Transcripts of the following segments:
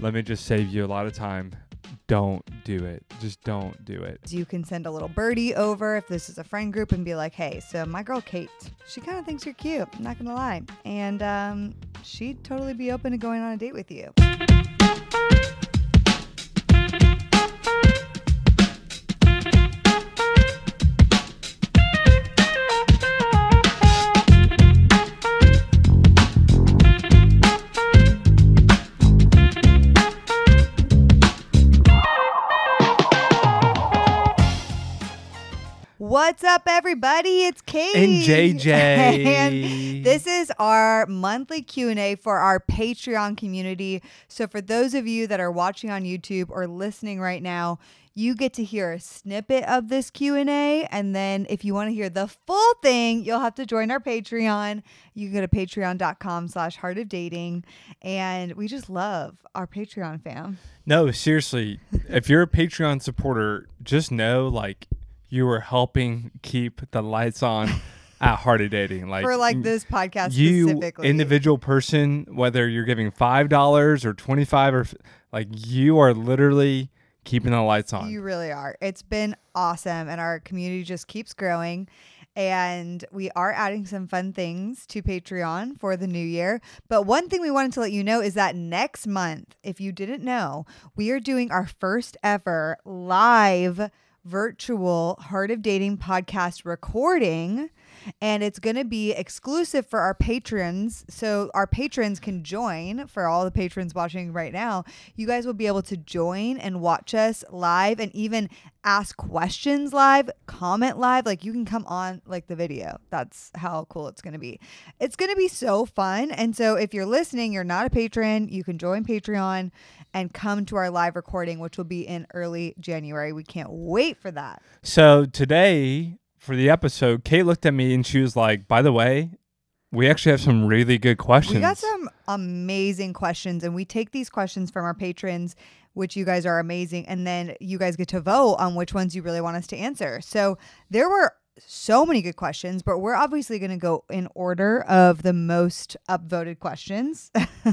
let me just save you a lot of time. Don't do it. Just don't do it. You can send a little birdie over if this is a friend group and be like, hey, so my girl Kait, she kind of thinks you're cute. I'm not going to lie. And um, she'd totally be open to going on a date with you. What's up, everybody? It's Kait And JJ. and this is our monthly Q and A for our Patreon community. So, for those of you that are watching on YouTube or listening right now, you get to hear a snippet of this Q and A, and then if you want to hear the full thing, you'll have to join our Patreon. You can go to patreon.com/slash Heart of Dating, and we just love our Patreon fam. No, seriously. if you're a Patreon supporter, just know like you were helping keep the lights on at Heart of Dating. Like for like this podcast you specifically. individual person, whether you're giving five dollars or twenty five or like you are literally keeping the lights on. You really are. It's been awesome, and our community just keeps growing. And we are adding some fun things to Patreon for the new year. But one thing we wanted to let you know is that next month, if you didn't know, we are doing our first ever live virtual Heart of Dating podcast recording. And it's going to be exclusive for our patrons. So our patrons can join for all the patrons watching right now. You guys will be able to join and watch us live and even ask questions live, comment live. Like you can come on like the video. That's how cool it's going to be. It's going to be so fun. And so if you're listening, you're not a patron, you can join Patreon and come to our live recording, which will be in early January. We can't wait for that. So today for the episode, Kait looked at me and she was like, "By the way, we actually have some really good questions." We got some amazing questions, and we take these questions from our patrons, which you guys are amazing, and then you guys get to vote on which ones you really want us to answer. So there were so many good questions, but we're obviously going to go in order of the most upvoted questions.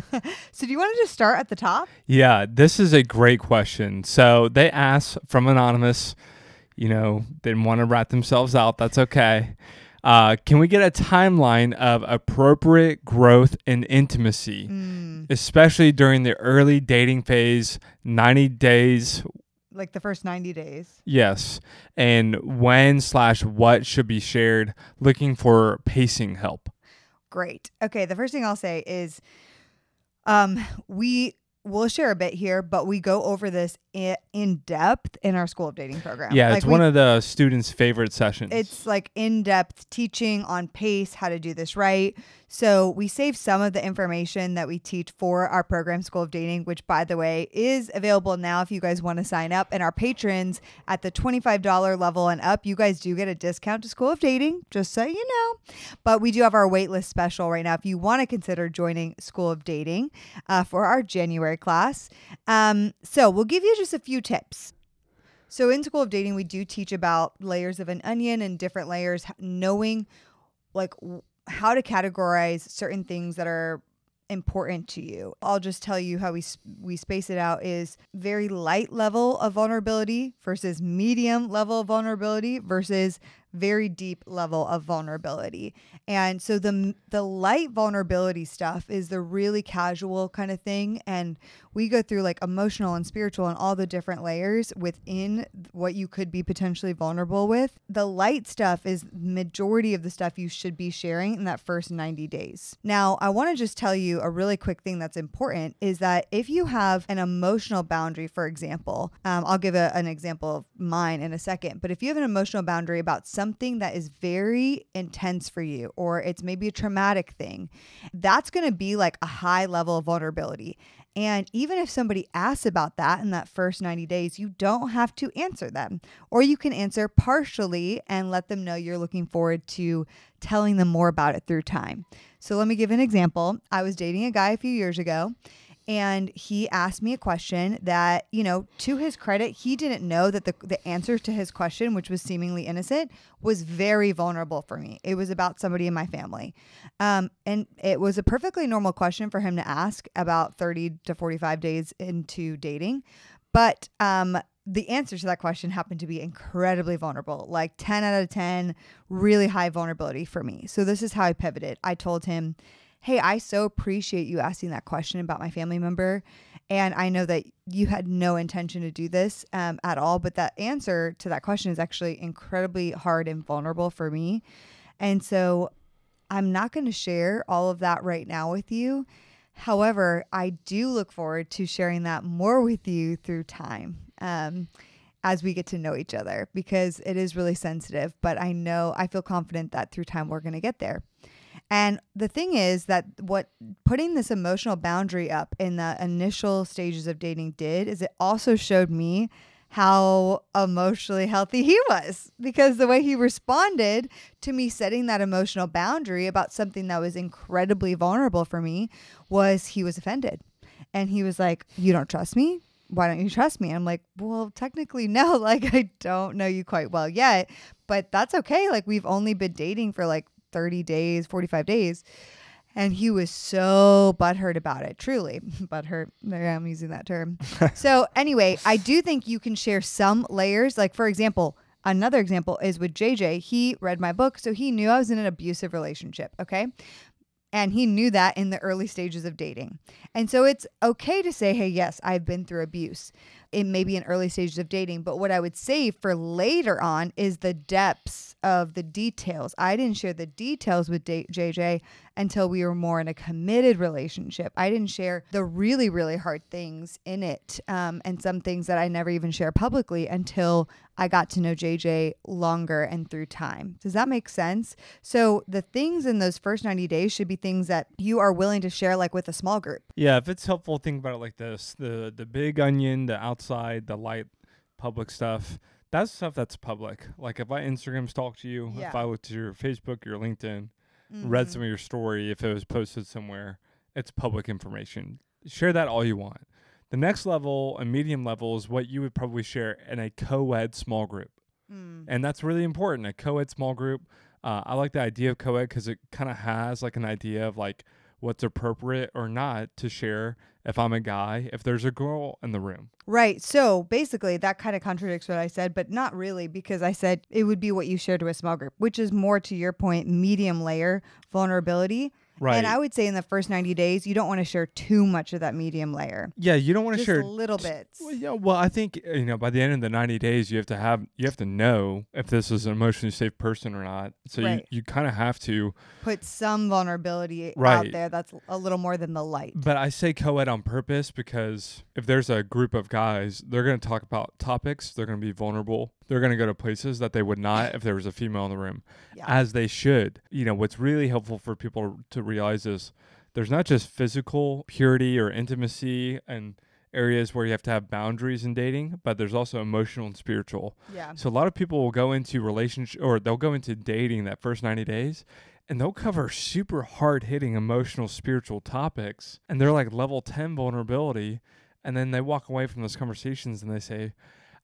so do you want to just start at the top? Yeah, this is a great question. So they asked from anonymous, you know, didn't want to rat themselves out. That's okay. Uh, can we get a timeline of appropriate growth and intimacy, especially during the early dating phase, 90 days? Like the first 90 days. Yes. And when slash what should be shared, looking for pacing help. Great. Okay, the first thing I'll say is um we will share a bit here, but we go over this in, in depth in our school of dating program. Yeah, Like, it's we- one of the students' favorite sessions. It's like in depth teaching on pace, how to do this right. So we save some of the information that we teach for our program, School of Dating, which, by the way, is available now if you guys want to sign up. And our patrons at the $25 level and up, you guys do get a discount to School of Dating, just so you know. But we do have our waitlist special right now if you want to consider joining School of Dating uh, for our January class. Um, so we'll give you just a few tips. So in School of Dating, we do teach about layers of an onion and different layers, knowing like how to categorize certain things that are important to you. I'll just tell you how we we space it out is very light level of vulnerability versus medium level of vulnerability versus very deep level of vulnerability. And so the the light vulnerability stuff is the really casual kind of thing and we go through like emotional and spiritual and all the different layers within what you could be potentially vulnerable with. The light stuff is majority of the stuff you should be sharing in that first 90 days. Now, I want to just tell you a really quick thing that's important is that if you have an emotional boundary, for example, um, I'll give a, an example of mine in a second, but if you have an emotional boundary about something that is very intense for you, or it's maybe a traumatic thing, that's going to be like a high level of vulnerability. And even if somebody asks about that in that first 90 days, you don't have to answer them. Or you can answer partially and let them know you're looking forward to telling them more about it through time. So let me give an example. I was dating a guy a few years ago and he asked me a question that, you know, to his credit, he didn't know that the, the answer to his question, which was seemingly innocent, was very vulnerable for me. It was about somebody in my family. Um, and it was a perfectly normal question for him to ask about 30 to 45 days into dating. But um, the answer to that question happened to be incredibly vulnerable, like 10 out of 10, really high vulnerability for me. So this is how I pivoted. I told him, Hey, I so appreciate you asking that question about my family member. And I know that you had no intention to do this um, at all, but that answer to that question is actually incredibly hard and vulnerable for me. And so I'm not going to share all of that right now with you. However, I do look forward to sharing that more with you through time um, as we get to know each other because it is really sensitive. But I know I feel confident that through time we're going to get there. And the thing is that what putting this emotional boundary up in the initial stages of dating did is it also showed me how emotionally healthy he was because the way he responded to me setting that emotional boundary about something that was incredibly vulnerable for me was he was offended. And he was like, You don't trust me? Why don't you trust me? I'm like, Well, technically, no. Like, I don't know you quite well yet, but that's okay. Like, we've only been dating for like 30 days, 45 days. And he was so butthurt about it, truly. Butthurt. There I'm using that term. so, anyway, I do think you can share some layers. Like, for example, another example is with JJ. He read my book, so he knew I was in an abusive relationship. Okay. And he knew that in the early stages of dating. And so it's okay to say, hey, yes, I've been through abuse. It may be in early stages of dating, but what I would say for later on is the depths of the details. I didn't share the details with D- JJ until we were more in a committed relationship. I didn't share the really, really hard things in it um, and some things that I never even share publicly until I got to know JJ longer and through time. Does that make sense? So the things in those first 90 days should be things that you are willing to share like with a small group. Yeah, if it's helpful, think about it like this: the the big onion, the outside, the light, public stuff. That's stuff that's public. Like if I Instagram stalked you, Yeah. if I looked at your Facebook, your LinkedIn, Mm-hmm. read some of your story, if it was posted somewhere, it's public information. Share that all you want. The next level, a medium level, is what you would probably share in a co-ed small group, Mm. and that's really important. A co-ed small group. Uh, I like the idea of co-ed because it kind of has like an idea of like what's appropriate or not to share. If I'm a guy, if there's a girl in the room, Right. So basically, that kind of contradicts what I said, but not really, because I said it would be what you share to a small group, which is more to your point, medium layer vulnerability. Right? And I would say in the first 90 days, you don't want to share too much of that medium layer. yeah, you don't want to share little bits. Well, yeah, well, I think you know by the end of the ninety days, you have to have you have to know if this is an emotionally safe person or not. So Right. you you kind of have to. Put some vulnerability out Right. there that's a little more than the light. But I say co-ed on purpose because if there's a group of guys, they're going to talk about topics. They're going to be vulnerable. They're going to go to places that they would not if there was a female in the room, Yeah. as they should. You know, what's really helpful for people to realize is there's not just physical purity or intimacy and areas where you have to have boundaries in dating, but there's also emotional and spiritual. yeah. So a lot of people will go into relationship or they'll go into dating that first 90 days and they'll cover super hard hitting emotional spiritual topics and they're like level 10 vulnerability and then they walk away from those conversations and they say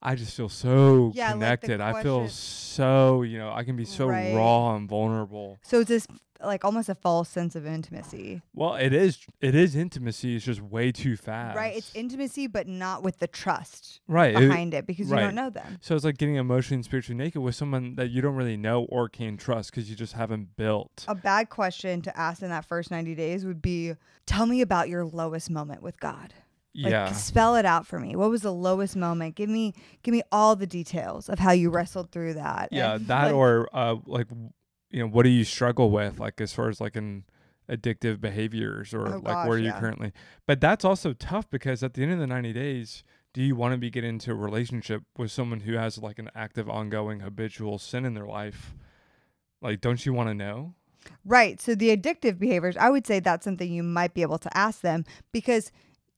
I just feel so Yeah, like connected. I feel so, you know, I can be so Right. raw and vulnerable. So it's this like almost a false sense of intimacy. Well, it is it is intimacy, it's just way too fast. Right. It's intimacy, but not with the trust right. behind it because you don't know them. So it's like getting emotionally and spiritually naked with someone that you don't really know or can trust because you just haven't built. A bad question to ask in that first 90 days would be tell me about your lowest moment with God. Like, yeah. spell it out for me. What was the lowest moment? Give me give me all the details of how you wrestled through that. Yeah, And, that like, or uh, like you know, what do you struggle with, like as far as like in addictive behaviors or Oh, like gosh, where are you currently? But that's also tough because at the end of the ninety days, do you want to be get into a relationship with someone who has like an active, ongoing, habitual sin in their life? Like, don't you want to know? Right. So the addictive behaviors, I would say that's something you might be able to ask them because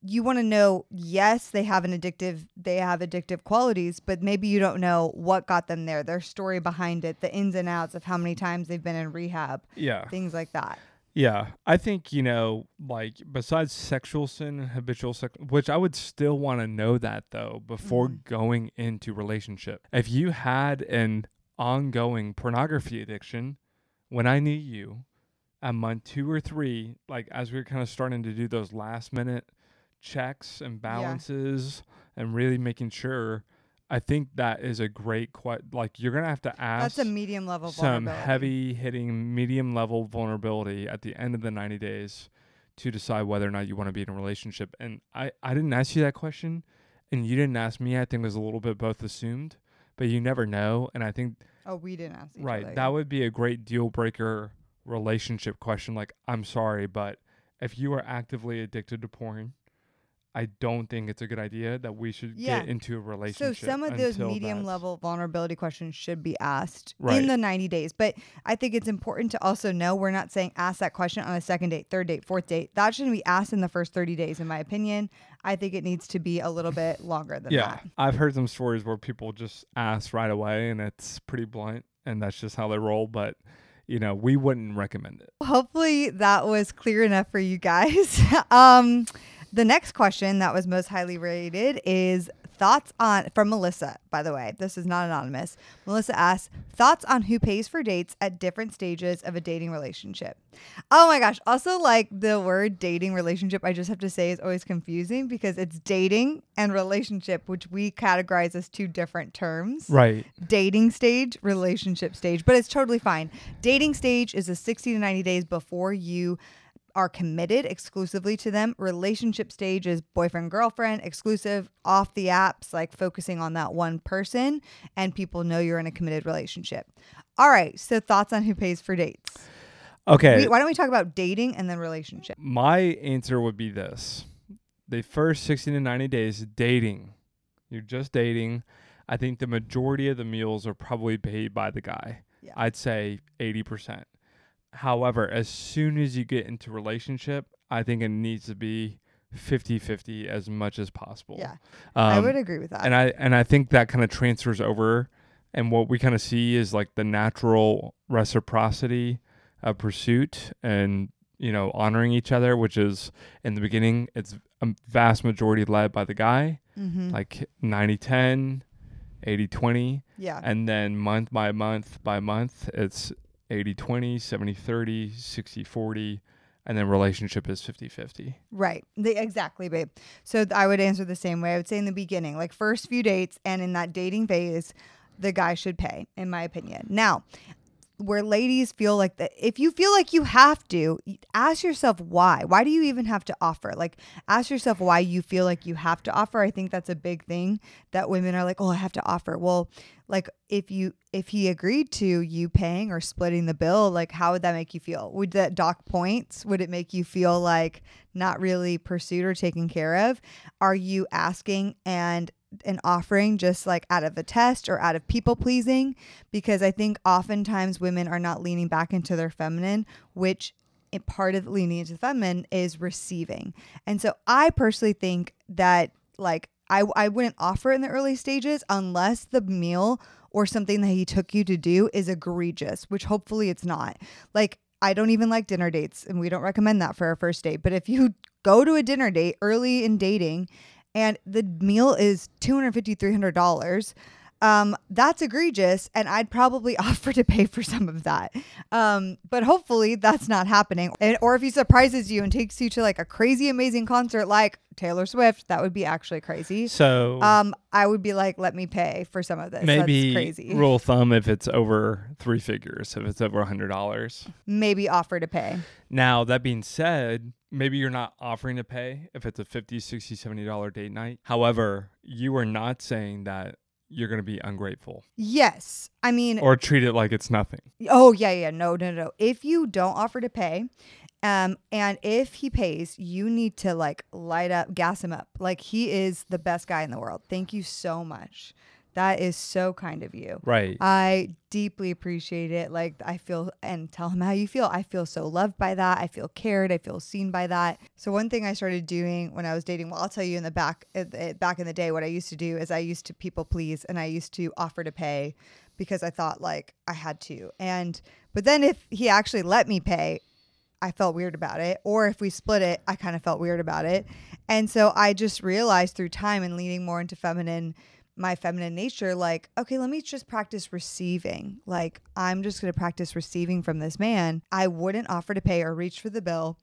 you want to know, yes, they have an addictive they have addictive qualities, but maybe you don't know what got them there, their story behind it, the ins and outs of how many times they've been in rehab, Yeah. things like that. Yeah, I think you know, like besides sexual sin habitual sex, which I would still want to know that though before Mhm. going into relationship. If you had an ongoing pornography addiction, when I knew you, at month two or three, like as we were kind of starting to do those last minute checks and balances and really making sure, I think that is a great question. Like you're gonna have to ask That's a medium level some heavy hitting medium level vulnerability at the end of the 90 days to decide whether or not you want to be in a relationship and i i didn't ask you that question and you didn't ask me i think it was a little bit both assumed but you never know and i think Oh, we didn't ask each right other. that would be a great deal breaker relationship question like i'm sorry but if you are actively addicted to porn i don't think it's a good idea that we should Yeah. get into a relationship. So some of those medium level vulnerability questions should be asked Right. in the 90 days. But I think it's important to also know we're not saying ask that question on a second date, third date, fourth date. That shouldn't be asked in the first 30 days, in my opinion. I think it needs to be a little bit longer than that. yeah, that. I've heard some stories where people just ask right away, and it's pretty blunt, and that's just how they roll. But you know, we wouldn't recommend it. Hopefully that was clear enough for you guys. um, the next question that was most highly rated is thoughts on from Melissa. By the way, this is not anonymous. Melissa asks thoughts on who pays for dates at different stages of a dating relationship. Oh my gosh! Also, like the word dating relationship, I just have to say is always confusing because it's dating and relationship, which we categorize as two different terms Right. dating stage, relationship stage, but it's totally fine. Dating stage is a 60 to 90 days before you are committed exclusively to them. Relationship stage is boyfriend, girlfriend, exclusive, off the apps, like focusing on that one person, and people know you're in a committed relationship. All right, so thoughts on who pays for dates? Okay. We- why don't we talk about dating and then relationship? My answer would be this: the first sixty to ninety days dating. You're just dating. I think the majority of the meals are probably paid by the guy. Yeah. I'd say eighty percent. However, as soon as you get into relationship, I think it needs to be 50-50 as much as possible. Yeah, I Um, would agree with that. and I and I think that kind of transfers over, and what we kind of see is like the natural reciprocity of pursuit and you know honoring each other, which is in the beginning it's a vast majority led by the guy, mm-hmm. like 90-10, 80-20, yeah, and then month by month by month it's 80-20, 70-30, 60-40, and then relationship is 50-50. Right. The, exactly, babe. So th- I would answer the same way. I would say in the beginning, like first few dates and in that dating phase, the guy should pay, in my opinion. Now, where ladies feel like that, if you feel like you have to, ask yourself why. Why do you even have to offer? Like, ask yourself why you feel like you have to offer. I think that's a big thing that women are like, oh, I have to offer. Well, like if you if he agreed to you paying or splitting the bill like how would that make you feel would that dock points would it make you feel like not really pursued or taken care of are you asking and and offering just like out of a test or out of people pleasing because i think oftentimes women are not leaning back into their feminine which part of leaning into the feminine is receiving and so i personally think that like I, I wouldn't offer in the early stages unless the meal or something that he took you to do is egregious, which hopefully it's not. Like, I don't even like dinner dates, and we don't recommend that for our first date. But if you go to a dinner date early in dating and the meal is $250, $300, um, that's egregious, and I'd probably offer to pay for some of that. Um, but hopefully that's not happening. And, or if he surprises you and takes you to like a crazy, amazing concert like Taylor Swift, that would be actually crazy. So Um, I would be like, let me pay for some of this. maybe That's crazy. rule of thumb if it's over three figures, if it's over a hundred dollars. Maybe offer to pay. Now that being said, maybe you're not offering to pay if it's a 50 60 70 dollar date night however you are not saying that you're going to be ungrateful Yes. I mean, or treat it like it's nothing oh, yeah, yeah. No, no, no. If you don't offer to pay, um, and if he pays, you need to like light up, gas him up. Like he is the best guy in the world. Thank you so much. That is so kind of you. right I deeply appreciate it. Like I feel and tell him how you feel. I feel so loved by that. I feel cared. I feel seen by that. So one thing I started doing when I was dating, well, I'll tell you in the back uh, uh, back in the day what I used to do is I used to people please and I used to offer to pay because I thought like I had to. And but then if he actually let me pay, I felt weird about it. Or if we split it, I kind of felt weird about it. And so I just realized through time and leaning more into feminine, my feminine nature, like, okay, let me just practice receiving. Like, I'm just going to practice receiving from this man. I wouldn't offer to pay or reach for the bill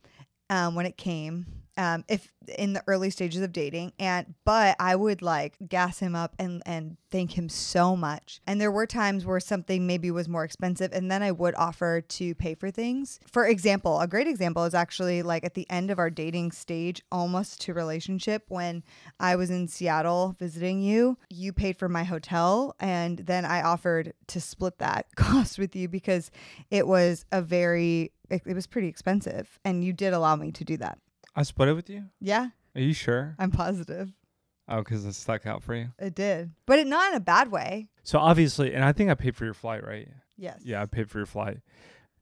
um, when it came um, if in the early stages of dating and but i would like gas him up and and thank him so much. And there were times where something maybe was more expensive and then i would offer to pay for things. For example a great example is actually like at the end of our dating stage almost to relationship when i was in seattle visiting you you paid for my hotel and then i offered to split that cost with you because it was a very it, it was pretty expensive and you did allow me to do that I split it with you. yeah Are you sure? i'm positive Oh, because it stuck out for you. It did, but it, not in a bad way. So obviously, and I think I paid for your flight, right? Yes. Yeah, I paid for your flight.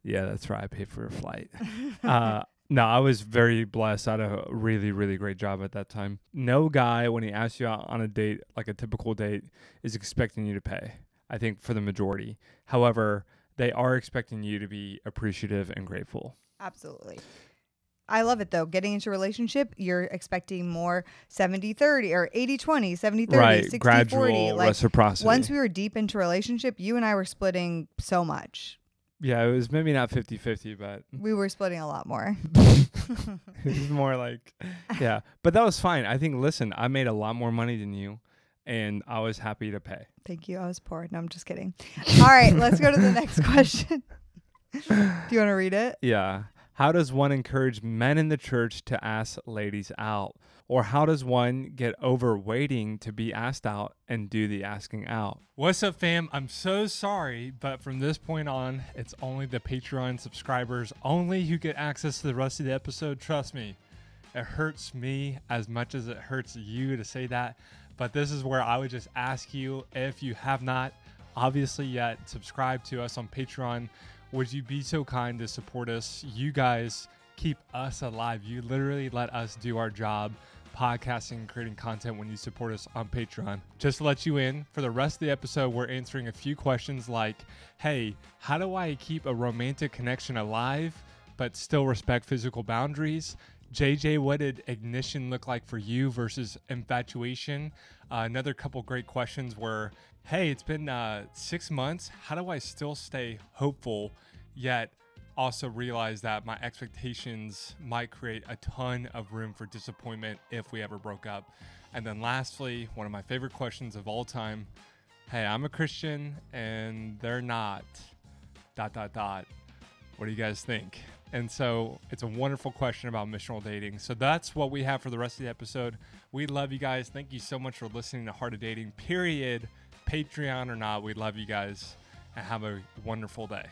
Yeah, that's right. I paid for your flight. uh, no, I was very blessed. I had a really, really great job at that time. No guy, when he asks you out on a date, like a typical date, is expecting you to pay. I think for the majority. However, they are expecting you to be appreciative and grateful. Absolutely. I love it though. Getting into a relationship, you're expecting more 70 30 or 80 20, 70 30, right, 60 gradual 40. Like reciprocity. once we were deep into a relationship, you and I were splitting so much. yeah, it was maybe not 50-50, but We were splitting a lot more. it was more like yeah but that was fine i think listen i made a lot more money than you and i was happy to pay Thank you. I was poor. No, I'm just kidding. All right, let's go to the next question. Do you want to read it? yeah how does one encourage men in the church to ask ladies out? Or how does one get over waiting to be asked out and do the asking out? What's up fam? I'm so sorry but from this point on it's only the patreon subscribers only who get access to the rest of the episode. Trust me It hurts me as much as it hurts you to say that. But this is where I would just ask you if you have not obviously yet subscribed to us on Patreon, would you be so kind to support us? You guys keep us alive. You literally let us do our job podcasting and creating content when you support us on Patreon. Just to let you in, for the rest of the episode, we're answering a few questions like Hey, how do I keep a romantic connection alive but still respect physical boundaries? JJ, what did ignition look like for you versus infatuation? Uh, another couple great questions were Hey, it's been uh, six months. How do I still stay hopeful yet also realize that my expectations might create a ton of room for disappointment if we ever broke up? And then lastly, one of my favorite questions of all time Hey, I'm a Christian and they're not. Dot, dot, dot. What do you guys think? And so it's a wonderful question about missional dating. So that's what we have for the rest of the episode. We love you guys. Thank you so much for listening to Heart of Dating, period. Patreon or not, we love you guys and have a wonderful day.